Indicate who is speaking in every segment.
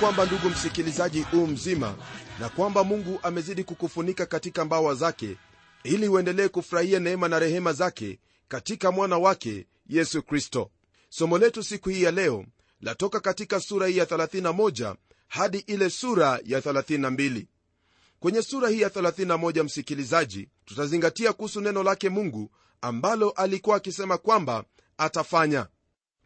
Speaker 1: kwamba ndugu msikilizaji huu mzima na kwamba mungu amezidi kukufunika katika mbawa zake ili uendelee kufurahia neema na rehema zake katika mwana wake yesu kristo. Somo letu siku hii ya leo latoka katika sura hii ya 31 hadi ile sura ya 32 kwenye sura hii ya 31 msikilizaji tutazingatia kuhusu neno lake mungu ambalo alikuwa akisema kwamba atafanya.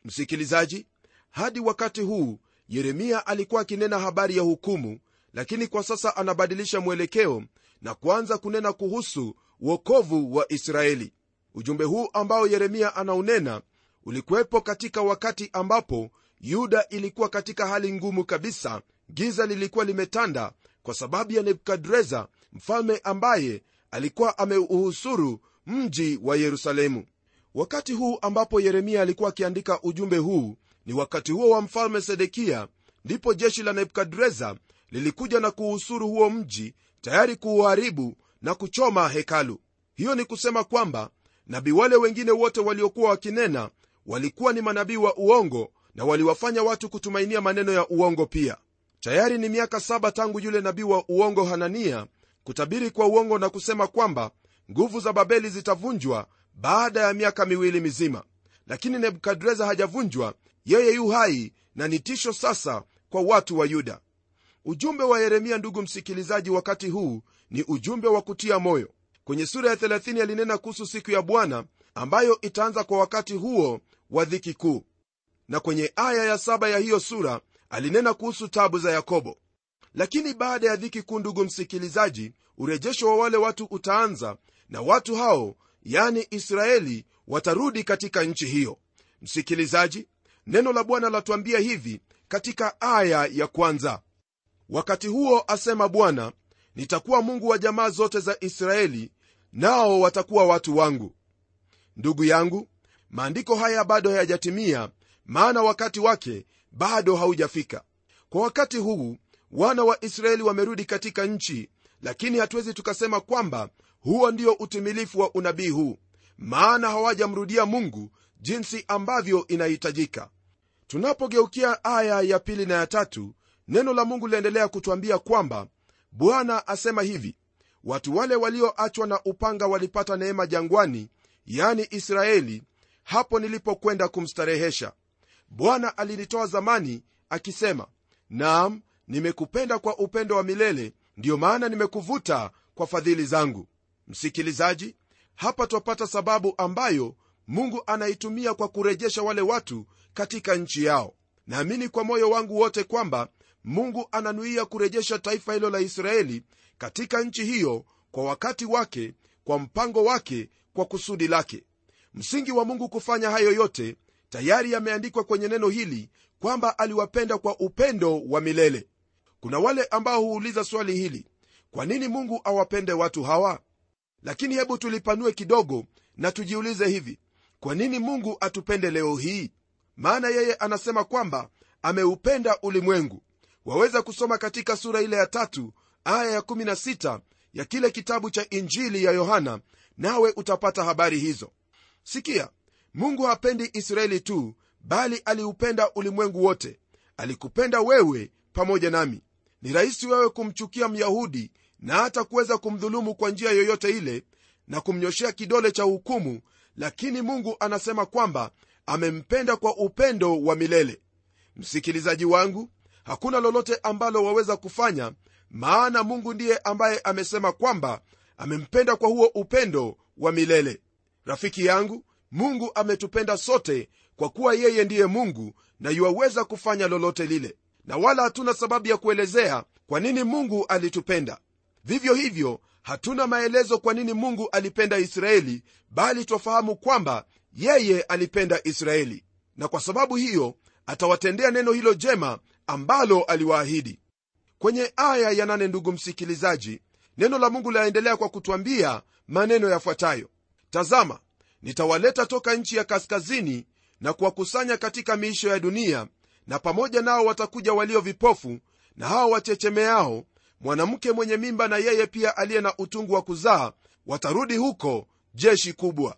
Speaker 1: Msikilizaji hadi wakati huu yeremia alikuwa akinena habari ya hukumu lakini kwa sasa anabadilisha mwelekeo na kuanza kunena kuhusu uokovu wa israeli. Ujumbe huu ambao yeremia anaunena ulikuwepo katika wakati ambapo yuda ilikuwa katika hali ngumu kabisa giza lilikuwa limetanda kwa sababu ya nebukadreza mfalme ambaye alikuwa ameuhusuru mji wa yerusalemu. Wakati huu ambapo yeremia alikuwa akiandika ujumbe huu ni wakati huo wa mfalme sedekia ndipo jeshi la nebukadreza lilikuja na kuusuru huo mji tayari kuuharibu na kuchoma hekalu. Hiyo ni kusema kwamba nabii wale wengine wote waliokuwa wakinena walikuwa ni manabii wa uongo na waliwafanya watu kutumainia maneno ya uongo pia. Tayari ni miaka saba tangu yule nabii wa uongo hanania kutabiri kwa uongo na kusema kwamba nguvu za babeli zitavunjwa baada ya miaka miwili mizima. Lakini nebukadreza hajavunjwa yeye yu hai na ni tisho sasa kwa watu wa yuda. Ujumbe wa yeremia ndugu msikilizaji wakati huu ni ujumbe wa kutia moyo. Kwenye sura ya 30 alinena kuhusu siku ya bwana ambayo itaanza kwa wakati huo wa dhiki kuu. Na kwenye aya ya saba ya hiyo sura alinena kuhusu tabu za yakobo. Lakini baada ya dhiki kuu ndugu msikilizaji urejesho wa wale watu utaanza na watu hao yani israeli watarudi katika nchi hiyo. Msikilizaji neno la bwana latuambia hivi katika aya ya kwanza. Wakati huo asema bwana nitakuwa mungu wa jamaa zote za israeli nao watakuwa watu wangu. Ndugu yangu maandiko haya bado hayajatimia maana wakati wake bado haujafika. Kwa wakati huu wana wa israeli wamerudi katika nchi lakini hatuwezi tukasema kwamba huo ndio utimilifu wa unabii huu maana hawajamrudia mungu jinsi ambavyo inahitajika. Tunapogeukia aya ya pili na ya tatu neno la mungu linaendelea kutwambia kwamba bwana asema hivi watu wale walioachwa na upanga walipata neema jangwani yani israeli hapo nilipokwenda kumstarehesha. Bwana alinitoa zamani akisema naam nimekupenda kwa upendo wa milele ndiyo maana nimekuvuta kwa fadhili zangu msikilizaji hapa twapata sababu ambayo mungu anaitumia kwa kurejesha wale watu katika nchi yao. Naamini kwa moyo wangu wote kwamba mungu ananuia kurejesha taifa hilo la israeli katika nchi hiyo kwa wakati wake kwa mpango wake kwa kusudi lake. Msingi wa mungu kufanya hayo yote tayari yameandikwa kwenye neno hili kwamba aliwapenda kwa upendo wa milele. Kuna wale ambao huuliza swali hili kwa nini mungu awapende watu hawa? Lakini hebu tulipanue kidogo na tujiulize hivi kwa nini mungu atupende leo hii? Maana yeye anasema kwamba ameupenda ulimwengu. Waweza kusoma katika sura ile ya tatu aya ya16 ya kile kitabu cha injili ya yohana nawe utapata habari hizo. Sikia mungu hapendi israeli tu bali aliupenda ulimwengu wote. Alikupenda wewe pamoja nami. Ni rahisi wewe kumchukia myahudi na hata kuweza kumdhulumu kwa njia yoyote ile na kumnyoshea kidole cha hukumu lakini mungu anasema kwamba amempenda kwa upendo wa milele. Msikilizaji wangu hakuna lolote ambalo waweza kufanya maana mungu ndiye ambaye amesema kwamba amempenda kwa huo upendo wa milele. Rafiki yangu mungu ametupenda sote kwa kuwa yeye ndiye mungu na yuwaweza kufanya lolote lile. Na wala hatuna sababu ya kuelezea kwa nini mungu alitupenda. Vivyo hivyo hatuna maelezo kwa nini mungu alipenda israeli bali twafahamu kwamba yeye alipenda israeli. Na kwa sababu hiyo atawatendea neno hilo jema ambalo aliwaahidi. Kwenye aya ya nane ndugu msikilizaji neno la mungu linaendelea kwa kutwambia maneno yafuatayo. Tazama nitawaleta toka nchi ya kaskazini na kuwakusanya katika miisho ya dunia na pamoja nao watakuja walio vipofu na hao wachechemeao mwanamke mwenye mimba na yeye pia aliye na utungu wa kuzaa watarudi huko jeshi kubwa.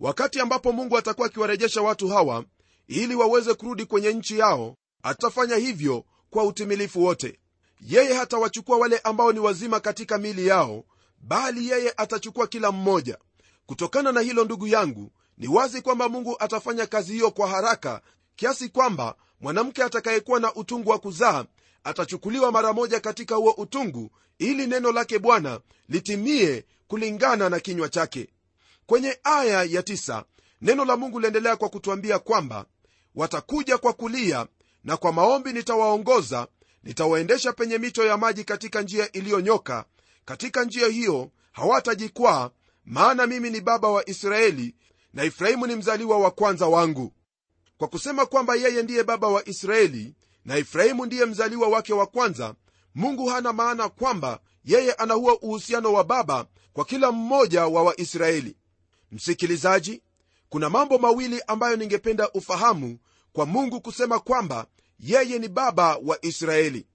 Speaker 1: Wakati ambapo mungu atakuwa akiwarejesha watu hawa ili waweze kurudi kwenye nchi yao atafanya hivyo kwa utimilifu wote. Yeye hatawachukua wale ambao ni wazima katika mili yao bali yeye atachukua kila mmoja. Kutokana na hilo ndugu yangu ni wazi kwamba mungu atafanya kazi hiyo kwa haraka kiasi kwamba mwanamke atakayekuwa na utungu wa kuzaa atachukuliwa mara moja katika huo utungu ili neno lake bwana litimie kulingana na kinywa chake. Kwenye aya ya tisa, neno la mungu liendelea kwa kutwambia kwamba watakuja kwa kulia na kwa maombi nitawaongoza nitawaendesha penye mito ya maji katika njia iliyonyoka katika njia hiyo hawatajikwaa maana mimi ni baba wa israeli na efraimu ni mzaliwa wa kwanza wangu kwa kusema kwamba yeye ndiye baba wa israeli na efraimu ndiye mzaliwa wake wa kwanza mungu hana maana kwamba yeye ana uhusiano wa baba kwa kila mmoja wa waisraeli. Msikilizaji kuna mambo mawili ambayo ningependa ufahamu kwa mungu kusema kwamba yeye ni baba wa israeli.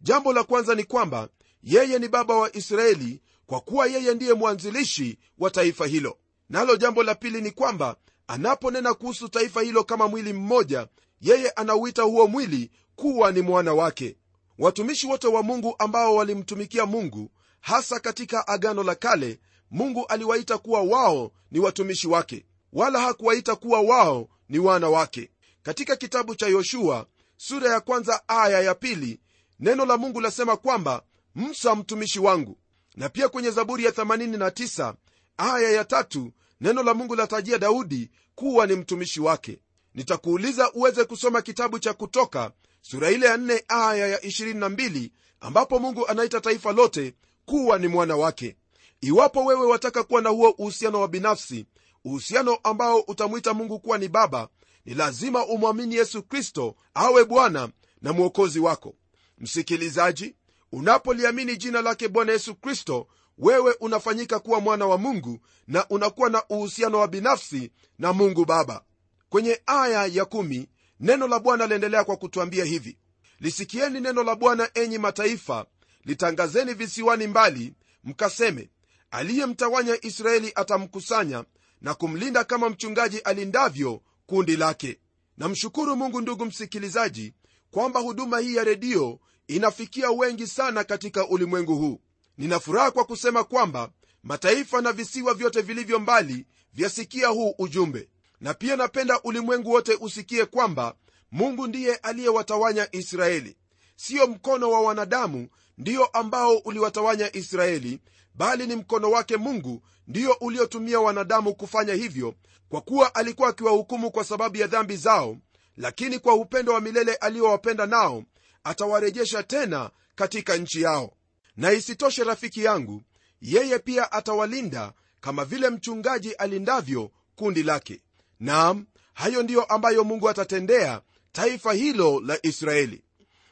Speaker 1: Jambo la kwanza ni kwamba yeye ni baba wa israeli kwa kuwa yeye ndiye mwanzilishi wa taifa hilo. Nalo jambo la pili ni kwamba anaponena kuhusu taifa hilo kama mwili mmoja yeye anauita huo mwili kuwa ni mwana wake. Watumishi wote wa mungu ambao walimtumikia mungu hasa katika agano la kale mungu aliwaita kuwa wao ni watumishi wake wala hakuwaita kuwa wao ni wana wake. Katika kitabu cha yoshua sura ya kwanza aya ya pili neno la mungu lasema kwamba msa mtumishi wangu. Na pia kwenye zaburi ya 89 aya ya tatu neno la mungu latajia daudi kuwa ni mtumishi wake. Nitakuuliza uweze kusoma kitabu cha kutoka sura ile ya 4 aya ya 22 ambapo mungu anaita taifa lote kuwa ni mwana wake. Iwapo wewe wataka kuwa na huo uhusiano wa binafsi uhusiano ambao utamwita mungu kuwa ni baba ni lazima umwamini yesu kristo awe bwana na mwokozi wako. Msikilizaji unapoliamini jina lake bwana yesu kristo wewe unafanyika kuwa mwana wa mungu na unakuwa na uhusiano wa binafsi na mungu baba. Kwenye aya ya kumi, neno la bwana liendelea kwa kutwambia hivi. Lisikieni neno la bwana enyi mataifa litangazeni visiwani mbali mkaseme aliyemtawanya israeli atamkusanya na kumlinda kama mchungaji alindavyo kundi lake. Namshukuru mungu ndugu msikilizaji kwamba huduma hii ya redio inafikia wengi sana katika ulimwengu huu nina furaha kwa kusema kwamba mataifa na visiwa vyote vilivyo mbali vyasikia huu ujumbe. Na pia napenda ulimwengu wote usikie kwamba mungu ndiye aliyewatawanya israeli. Siyo mkono wa wanadamu ndiyo ambao uliwatawanya israeli bali ni mkono wake mungu ndiyo uliotumia wanadamu kufanya hivyo kwa kuwa alikuwa akiwahukumu kwa sababu ya dhambi zao lakini kwa upendo wa milele aliyowapenda nao atawarejesha tena katika nchi yao na isitoshe rafiki yangu yeye pia atawalinda kama vile mchungaji alindavyo kundi lake. Naam hayo ndiyo ambayo mungu atatendea taifa hilo la israeli.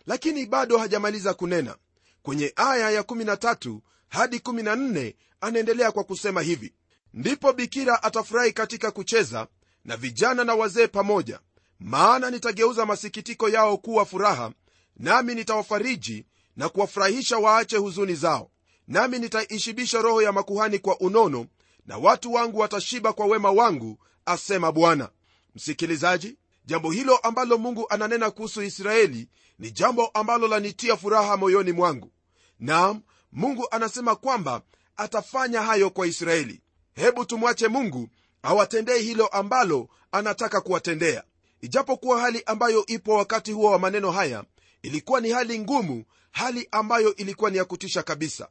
Speaker 1: Lakini bado hajamaliza kunena. Kwenye aya ya13 hadi 14 anaendelea kwa kusema hivi. Ndipo bikira atafurahi katika kucheza na vijana na wazee pamoja. Maana nitageuza masikitiko yao kuwa furaha nami nitawafariji na kuwafurahisha waache huzuni zao. Nami nitaishibisha roho ya makuhani kwa unono na watu wangu watashiba kwa wema wangu asema bwana. Msikilizaji jambo hilo ambalo mungu ananena kuhusu israeli ni jambo ambalo lanitia furaha moyoni mwangu. Naam mungu anasema kwamba atafanya hayo kwa israeli. Hebu tumwache mungu awatendee hilo ambalo anataka kuwatendea. Ijapokuwa hali ambayo ipo wakati huo wa maneno haya ilikuwa ni hali ngumu hali ambayo ilikuwa ni ya kutisha kabisa.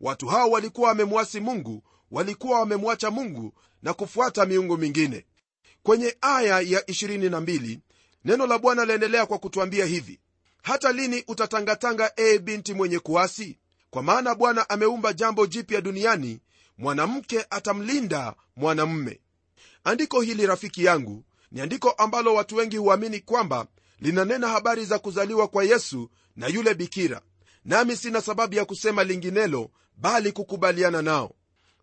Speaker 1: Watu hao walikuwa wamemwasi mungu walikuwa wamemwacha mungu na kufuata miungu mingine. Kwenye aya ya 22 neno la bwana laendelea kwa kutwambia hivi hata lini utatangatanga ee binti mwenye kuasi? Kwa maana bwana ameumba jambo jipya duniani mwanamke atamlinda mwanamme andiko hili rafiki yangu ni andiko ambalo watu wengi huamini kwamba linanena habari za kuzaliwa kwa yesu na yule bikira. Nami sina sababu ya kusema linginelo bali kukubaliana nao.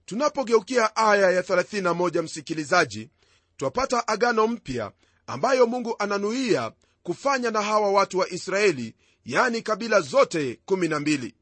Speaker 1: Tunapogeukia aya ya 31 msikilizaji twapata agano mpya ambayo mungu ananuia kufanya na hawa watu wa israeli yani kabila zote 12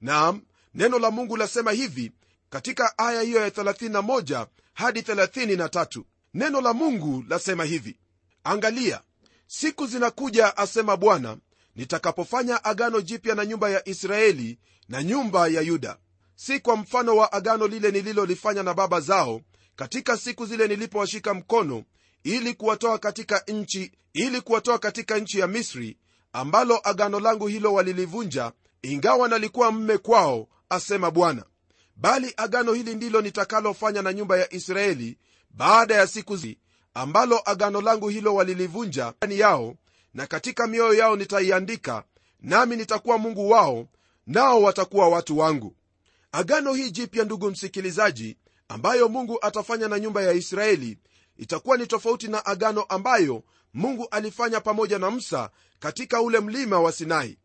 Speaker 1: naam neno la mungu lasema hivi katika aya hiyo ya 31 hadi 33 neno la mungu lasema hivi. Angalia siku zinakuja asema bwana nitakapofanya agano jipya na nyumba ya israeli na nyumba ya yuda. Si kwa mfano wa agano lile nililolifanya na baba zao katika siku zile nilipowashika mkono ili kuwatoa katika nchi ili kuwatoa katika nchi ya misri ambalo agano langu hilo walilivunja ingawa nalikuwa mme kwao asema bwana. Bali agano hili ndilo nitakalofanya na nyumba ya israeli baada ya siku zi ambalo agano langu hilo walilivunja ndani yao na katika mioyo yao nitaiandika nami nitakuwa mungu wao nao watakuwa watu wangu. Agano hii jipya ndugu msikilizaji ambayo mungu atafanya na nyumba ya israeli itakuwa ni tofauti na agano ambayo mungu alifanya pamoja na musa katika ule mlima wa sinai.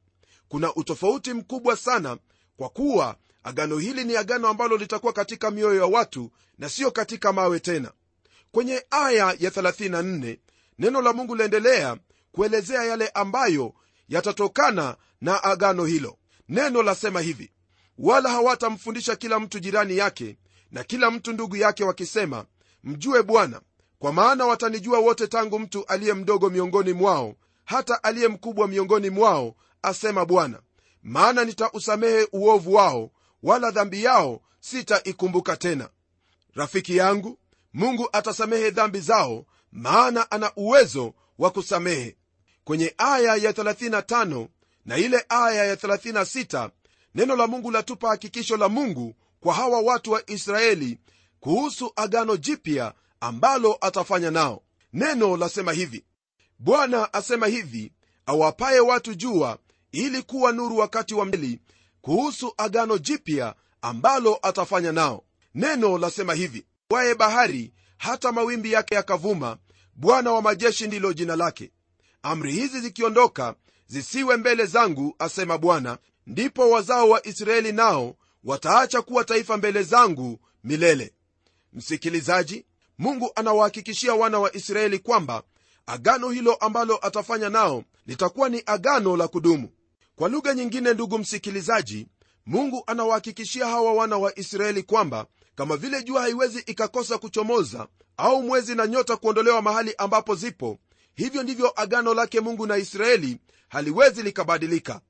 Speaker 1: Kuna utofauti mkubwa sana kwa kuwa agano hili ni agano ambalo litakuwa katika mioyo ya watu na siyo katika mawe tena kwenye aya ya 34 neno la mungu laendelea kuelezea yale ambayo yatatokana na agano hilo. Neno lasema hivi wala hawatamfundisha kila mtu jirani yake na kila mtu ndugu yake wakisema mjue bwana kwa maana watanijua wote tangu mtu aliye mdogo miongoni mwao hata aliye mkubwa miongoni mwao asema bwana. Maana nitausamehe uovu wao wala dhambi yao sitaikumbuka tena rafiki yangu mungu atasamehe dhambi zao maana ana uwezo wa kusamehe. Kwenye aya ya 35 na ile aya ya 36 neno la mungu latupa hakikisho la mungu kwa hawa watu wa israeli kuhusu agano jipya ambalo atafanya nao. Neno lasema hivi bwana asema hivi awapaye watu jua ili kuwa nuru wakati wa mbeli kuhusu agano jipya ambalo atafanya nao. Neno lasema hivi waye bahari hata mawimbi yake yakavuma bwana wa majeshi ndilo jina lake. Amri hizi zikiondoka zisiwe mbele zangu asema bwana. Ndipo wazao wa israeli nao wataacha kuwa taifa mbele zangu milele. Msikilizaji mungu anawahakikishia wana wa israeli kwamba agano hilo ambalo atafanya nao litakuwa ni agano la kudumu. Kwa lugha nyingine ndugu msikilizaji mungu anawahakikishia hawa wana wa israeli kwamba kama vile jua haiwezi ikakosa kuchomoza au mwezi na nyota kuondolewa mahali ambapo zipo hivyo ndivyo agano lake mungu na israeli haliwezi likabadilika.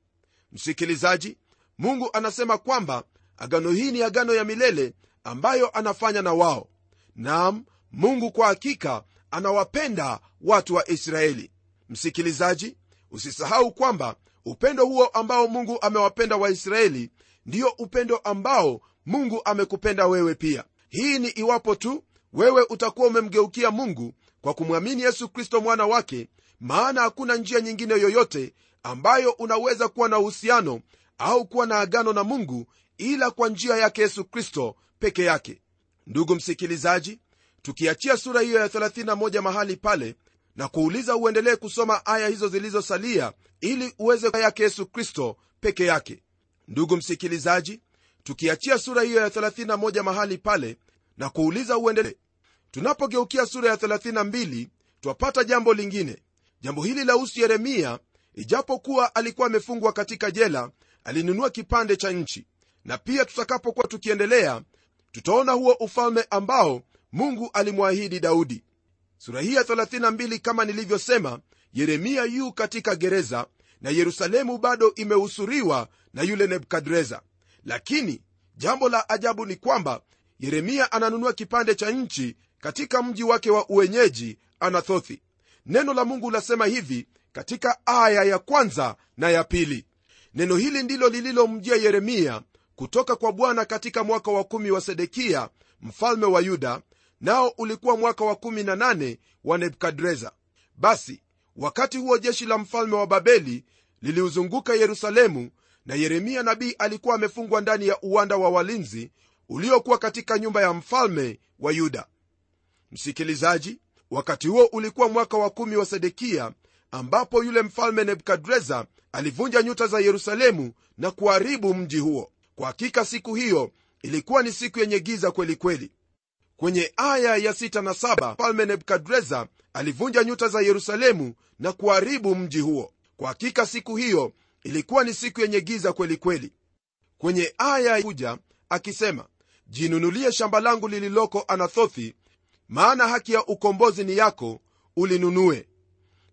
Speaker 1: Msikilizaji mungu anasema kwamba agano hii ni agano ya milele ambayo anafanya na wao. Nam mungu kwa hakika anawapenda watu wa israeli. Msikilizaji usisahau kwamba upendo huo ambao mungu amewapenda waisraeli ndiyo upendo ambao mungu amekupenda wewe pia. Hii ni iwapo tu wewe utakuwa umemgeukia mungu kwa kumwamini yesu kristo mwana wake maana hakuna njia nyingine yoyote ambayo unaweza kuwa na uhusiano au kuwa na agano na mungu ila kwa njia yake yesu kristo peke yake. Ndugu msikilizaji tukiachia sura hiyo ya 31 mahali pale na kuuliza uendelee kusoma aya hizo zilizosalia ili uweze yake yesu kristo peke yake. Ndugu msikilizaji tukiachia sura hiyo ya 31 mahali pale na kuuliza uendelee tunapogeukia sura ya 32 twapata jambo lingine. Jambo hili la husu yeremia ijapokuwa alikuwa amefungwa katika jela alinunua kipande cha nchi. Na pia tutakapokuwa tukiendelea tutaona huo ufalme ambao mungu alimwahidi daudi. Sura hii ya 32 kama nilivyosema yeremia yu katika gereza na yerusalemu bado imehusuriwa na yule nebukadreza lakini jambo la ajabu ni kwamba yeremia ananunua kipande cha nchi katika mji wake wa uwenyeji anathothi. Neno la mungu lasema hivi katika aya ya kwanza na ya pili. Neno hili ndilo lililomjia yeremia kutoka kwa bwana katika mwaka wa kumi wa sedekia mfalme wa yuda nao ulikuwa mwaka wa 18 wa nebukadreza. Basi wakati huo jeshi la mfalme wa babeli liliuzunguka yerusalemu na yeremia nabii alikuwa amefungwa ndani ya uwanda wa walinzi uliokuwa katika nyumba ya mfalme wa yuda. Msikilizaji wakati huo ulikuwa mwaka wa kumi wa sedekia ambapo yule mfalme nebukadreza alivunja nyuta za yerusalemu na kuharibu mji huo. Kwa hakika siku hiyo ilikuwa ni siku yenye giza kweli kweli. Kwenye aya ya 6 na 7 mfalme nebukadreza alivunja nyuta za yerusalemu na kuharibu mji huo. Kwa hakika siku hiyo ilikuwa ni siku yenye giza kweli kweli. Kwenye aya kuja akisema jinunulie shamba langu lililoko anathothi maana haki ya ukombozi ni yako ulinunue.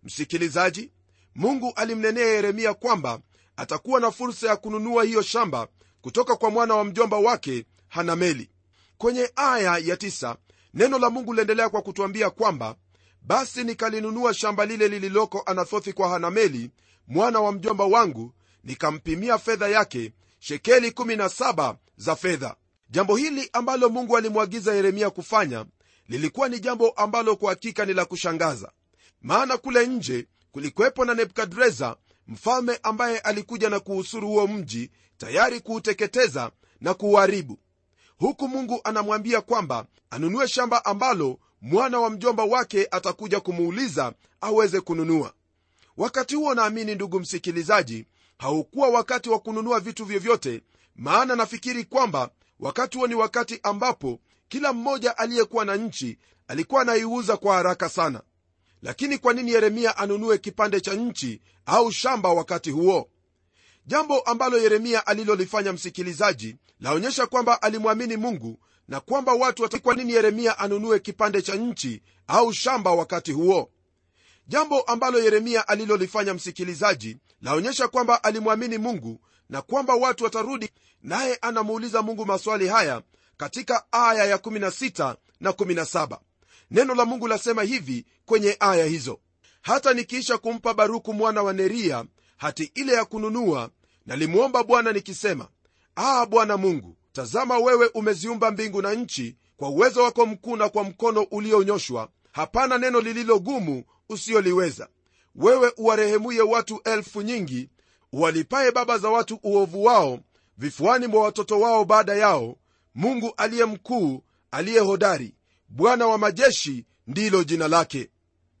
Speaker 1: Msikilizaji mungu alimnenea yeremia kwamba atakuwa na fursa ya kununua hiyo shamba kutoka kwa mwana wa mjomba wake hanameli. Kwenye aya ya tisa, neno la mungu liendelea kwa kutwambia kwamba basi nikalinunua shamba lile lililoko anathothi kwa hanameli mwana wa mjomba wangu nikampimia fedha yake shekeli 17 za fedha. Jambo hili ambalo mungu alimwagiza yeremia kufanya lilikuwa ni jambo ambalo kwa hakika ni la kushangaza. Maana kule nje kulikuwepo na nebukadreza mfalme ambaye alikuja na kuhusuru huo mji tayari kuuteketeza na kuuharibu. Huku mungu anamwambia kwamba anunue shamba ambalo mwana wa mjomba wake atakuja kumuuliza aweze kununua wakati huo naamini ndugu msikilizaji haukuwa wakati wa kununua vitu vyovyote maana nafikiri kwamba wakati huo ni wakati ambapo kila mmoja aliyekuwa na nchi alikuwa anaiuza kwa haraka sana. Lakini kwa nini yeremia anunue kipande cha nchi au shamba wakati huo? Jambo ambalo yeremia alilolifanya msikilizaji laonyesha kwamba alimwamini mungu na kwamba watu kwa nini yeremia anunue kipande cha nchi au shamba wakati huo jambo ambalo yeremia alilolifanya msikilizaji laonyesha kwamba alimwamini mungu na kwamba watu watarudi. Naye anamuuliza mungu maswali haya katika aya ya 16 na 17 neno la mungu lasema hivi kwenye aya hizo. Hata nikiisha kumpa baruku mwana wa neria hati ile ya kununua nalimwomba bwana nikisema aa bwana mungu tazama wewe umeziumba mbingu na nchi kwa uwezo wako mkuu na kwa mkono ulionyooshwa hapana neno lililogumu usiyoliweza. Wewe uwarehemuye watu elfu nyingi walipaye baba za watu uovu wao vifuani mwa watoto wao baada yao mungu aliye mkuu aliye hodari bwana wa majeshi ndilo jina lake.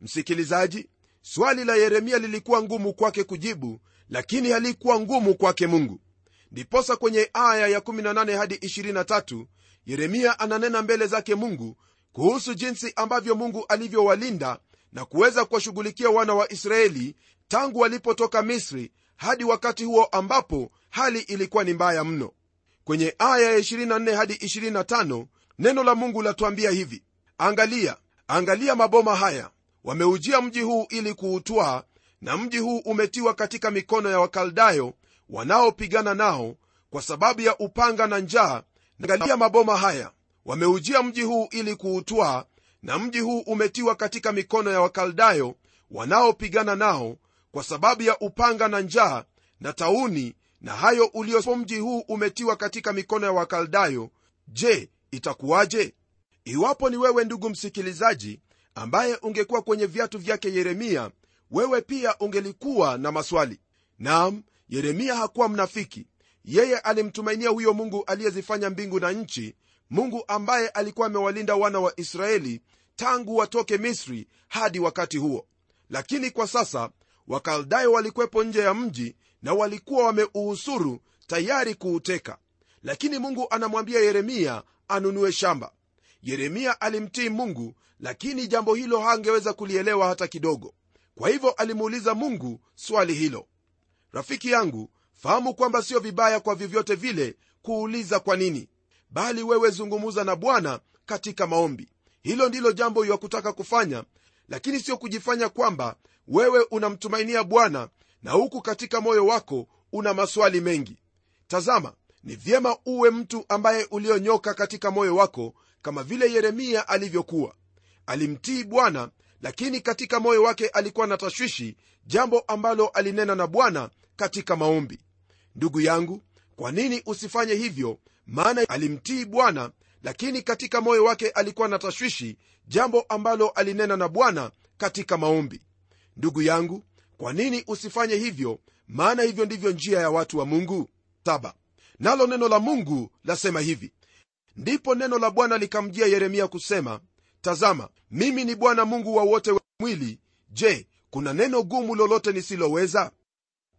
Speaker 1: Msikilizaji swali la yeremia lilikuwa ngumu kwake kujibu lakini halikuwa ngumu kwake mungu. Ndiposa kwenye aya ya 18 hadi 23 yeremia ananena mbele zake mungu kuhusu jinsi ambavyo mungu alivyowalinda na kuweza kuwashughulikia wana wa israeli tangu walipotoka misri hadi wakati huo ambapo hali ilikuwa ni mbaya mno. Kwenye aya ya 24 hadi 25 neno la mungu latuambia hivi. Angalia angalia maboma haya. Wameujia mji huu ili kuutwaa na mji huu umetiwa katika mikono ya wakaldayo wanaopigana nao kwa sababu ya upanga na njaa. Angalia maboma haya wameujia mji huu ili kuutwaa na mji huu umetiwa katika mikono ya wakaldayo wanaopigana nao kwa sababu ya upanga na njaa na tauni na hayo uliopo mji huu umetiwa katika mikono ya wakaldayo. Je itakuwaje? Iwapo ni wewe ndugu msikilizaji ambaye ungekuwa kwenye viatu vyake yeremia wewe pia ungelikuwa na maswali. Nam yeremia hakuwa mnafiki. Yeye alimtumainia huyo mungu aliyezifanya mbingu na nchi mungu ambaye alikuwa amewalinda wana wa israeli tangu watoke misri hadi wakati huo. Lakini kwa sasa wakaldayo walikwepo nje ya mji na walikuwa wameuhusuru tayari kuuteka. Lakini mungu anamwambia yeremia anunue shamba. Yeremia alimtii mungu lakini jambo hilo hangeweza kulielewa hata kidogo. Kwa hivyo alimuuliza mungu swali hilo. Rafiki yangu fahamu kwamba sio vibaya kwa vyovyote vile kuuliza kwa nini bali wewe zungumuza na bwana katika maombi. Hilo ndilo jambo ya kutaka kufanya lakini sio kujifanya kwamba wewe unamtumainia bwana na huku katika moyo wako una maswali mengi. Tazama ni vyema uwe mtu ambaye ulionyoka katika moyo wako kama vile yeremia alivyokuwa. Alimtii bwana lakini katika moyo wake alikuwa na tashwishi jambo ambalo alinena na bwana katika maombi. Ndugu yangu kwa nini usifanye hivyo maana alimtii bwana lakini katika moyo wake alikuwa na tashwishi jambo ambalo alinena na bwana katika maombi. Ndugu yangu kwa nini usifanye hivyo? Maana hivyo ndivyo njia ya watu wa mungu. Saba. Nalo neno la mungu lasema hivi. Ndipo neno la bwana likamjia yeremia kusema tazama mimi ni bwana mungu wa wote mwili. Je kuna neno gumu lolote nisiloweza?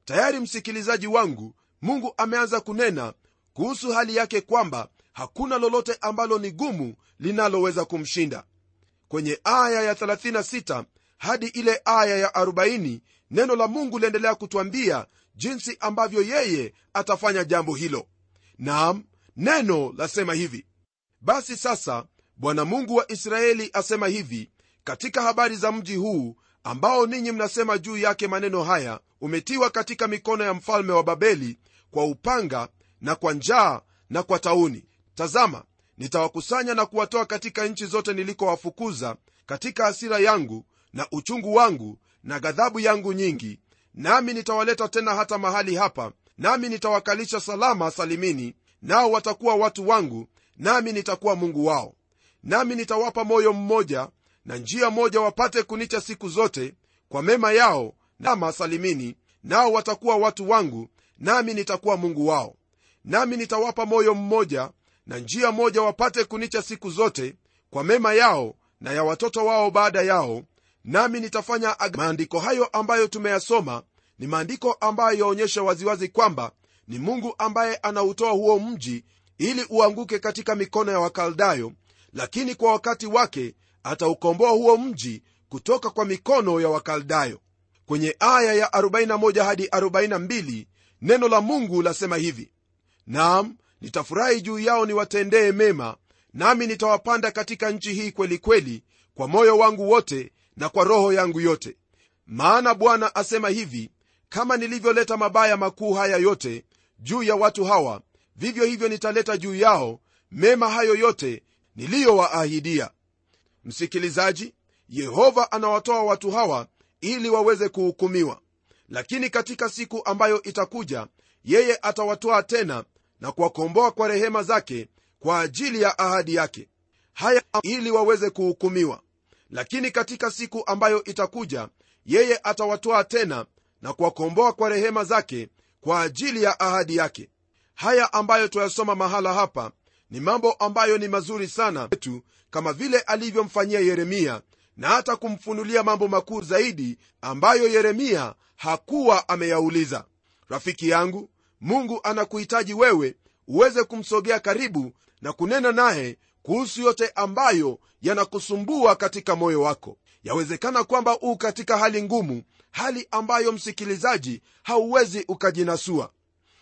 Speaker 1: Tayari msikilizaji wangu mungu ameanza kunena kuhusu hali yake kwamba hakuna lolote ambalo ni gumu linaloweza kumshinda. Kwenye aya ya 36 hadi ile aya ya 40 neno la mungu liendelea kutwambia jinsi ambavyo yeye atafanya jambo hilo. Naam neno lasema hivi. Basi sasa bwana mungu wa israeli asema hivi katika habari za mji huu ambao ninyi mnasema juu yake maneno haya umetiwa katika mikono ya mfalme wa babeli kwa upanga na kwa njaa na kwa tauni. Tazama nitawakusanya na kuwatoa katika nchi zote nilikowafukuza katika hasira yangu na uchungu wangu na ghadhabu yangu nyingi. Nami nitawaleta tena hata mahali hapa nami nitawakalisha salama salimini nao watakuwa watu wangu nami nitakuwa mungu wao. Nami nitawapa moyo mmoja na njia moja wapate kunicha siku zote kwa mema yao nama salimini nao watakuwa watu wangu nami nitakuwa mungu wao nami nitawapa moyo mmoja na njia moja wapate kunicha siku zote kwa mema yao na ya watoto wao baada yao nami nitafanya ag... maandiko hayo ambayo tumeyasoma ni maandiko ambayo yaonyesha waziwazi kwamba ni mungu ambaye anautoa huo mji ili uanguke katika mikono ya wakaldayo lakini kwa wakati wake ataukomboa huo mji kutoka kwa mikono ya wakaldayo. Kwenye aya ya 41 hadi 42 neno la mungu lasema hivi naam nitafurahi juu yao niwatendee mema nami nitawapanda katika nchi hii kweli kweli kwa moyo wangu wote na kwa roho yangu yote. Maana bwana asema hivi kama nilivyoleta mabaya makuu haya yote juu ya watu hawa vivyo hivyo nitaleta juu yao mema hayo yote niliyowaahidia. Msikilizaji yehova anawatoa watu hawa ili waweze kuhukumiwa. Lakini katika siku ambayo itakuja yeye atawatoa tena na kuwakomboa kwa rehema zake kwa ajili ya ahadi yake. Haya ili waweze kuhukumiwa. Lakini katika siku ambayo itakuja yeye atawatoa tena na kuwakomboa kwa rehema zake kwa ajili ya ahadi yake. Haya ambayo twayasoma mahala hapa ni mambo ambayo ni mazuri sana etu kama vile alivyomfanyia yeremia na hata kumfunulia mambo makuu zaidi ambayo yeremia hakuwa ameyauliza. Rafiki yangu mungu anakuhitaji wewe uweze kumsogea karibu na kunena naye kuhusu yote ambayo yanakusumbua katika moyo wako. Yawezekana kwamba u katika hali ngumu hali ambayo msikilizaji hauwezi ukajinasua.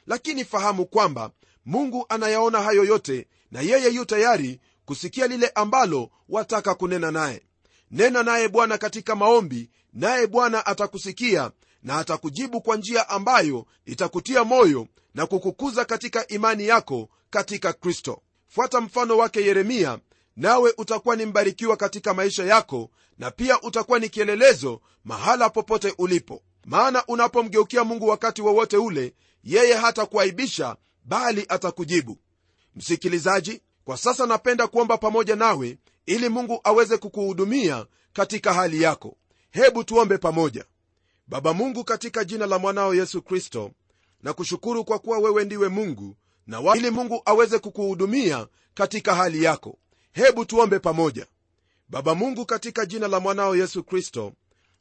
Speaker 1: Lakini fahamu kwamba mungu anayaona hayo yote na yeye yu tayari kusikia lile ambalo wataka kunena naye. Nena naye bwana katika maombi naye bwana atakusikia na atakujibu kwa njia ambayo itakutia moyo na kukukuza katika imani yako katika kristo. Fuata mfano wake yeremia nawe utakuwa ni mbarikiwa katika maisha yako na pia utakuwa ni kielelezo mahala popote ulipo. Maana unapomgeukia mungu wakati wowote wa ule yeye hatakuaibisha bali atakujibu. Msikilizaji kwa sasa napenda kuomba pamoja nawe ili mungu aweze kukuhudumia katika hali yako. Hebu tuombe pamoja baba mungu katika jina la mwanao yesu kristo na kushukuru kwa kuwa wewe ndiwe mungu na wa... ili mungu aweze kukuhudumia katika hali yako. Hebu tuombe pamoja. Baba mungu katika jina la mwanao yesu kristo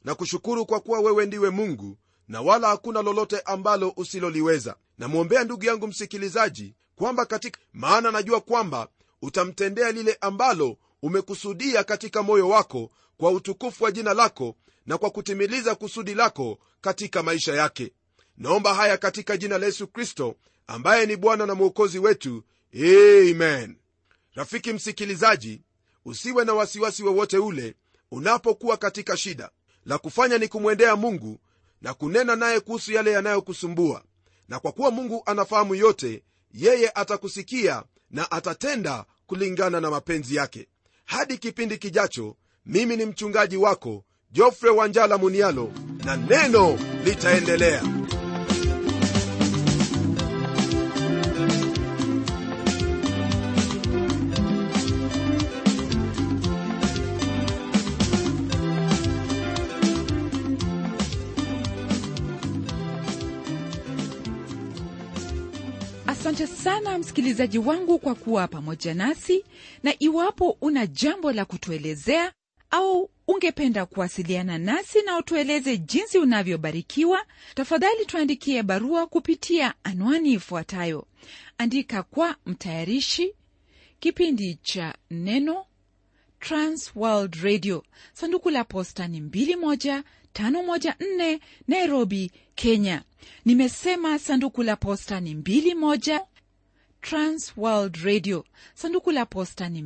Speaker 1: na kushukuru kwa kuwa wewe ndiwe mungu na wala hakuna lolote ambalo usiloliweza. Namwombea ndugu yangu msikilizaji kwamba katika maana najua kwamba utamtendea lile ambalo umekusudia katika moyo wako kwa utukufu wa jina lako na kwa kutimiliza kusudi lako katika maisha yake. Naomba haya katika jina la yesu kristo ambaye ni bwana na mwokozi wetu. Amen. Rafiki msikilizaji usiwe na wasiwasi wowote ule unapokuwa katika shida. La kufanya ni kumwendea mungu na kunena naye kuhusu yale yanayokusumbua. Na kwa kuwa mungu anafahamu yote yeye atakusikia na atatenda kulingana na mapenzi yake. Hadi kipindi kijacho mimi ni mchungaji wako jofre wanjala munialo na neno litaendelea.
Speaker 2: Asante sana msikilizaji wangu kwa kuwa pamoja nasi na iwapo una jambo la kutuelezea au ungependa kuwasiliana nasi na utueleze jinsi unavyobarikiwa? Tafadhali tuandikie barua kupitia anwani ifuatayo. Andika kwa mtayarishi kipindi cha neno transworld radio. Sanduku la posta ni 21514 nairobi kenya. Nimesema sanduku la posta ni 21 trans radio. Sanduku la posta ni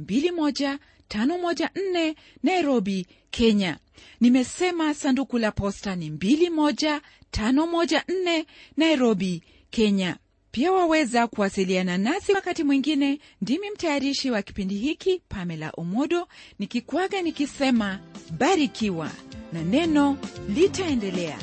Speaker 2: 21514 nairobi kenya. Nimesema sanduku la posta ni 21514 nairobi kenya. Pia waweza kuwasiliana nasi wakati mwingine. Ndimi mtayarishi wa kipindi hiki pamela omodo nikikwaga nikisema barikiwa na neno litaendelea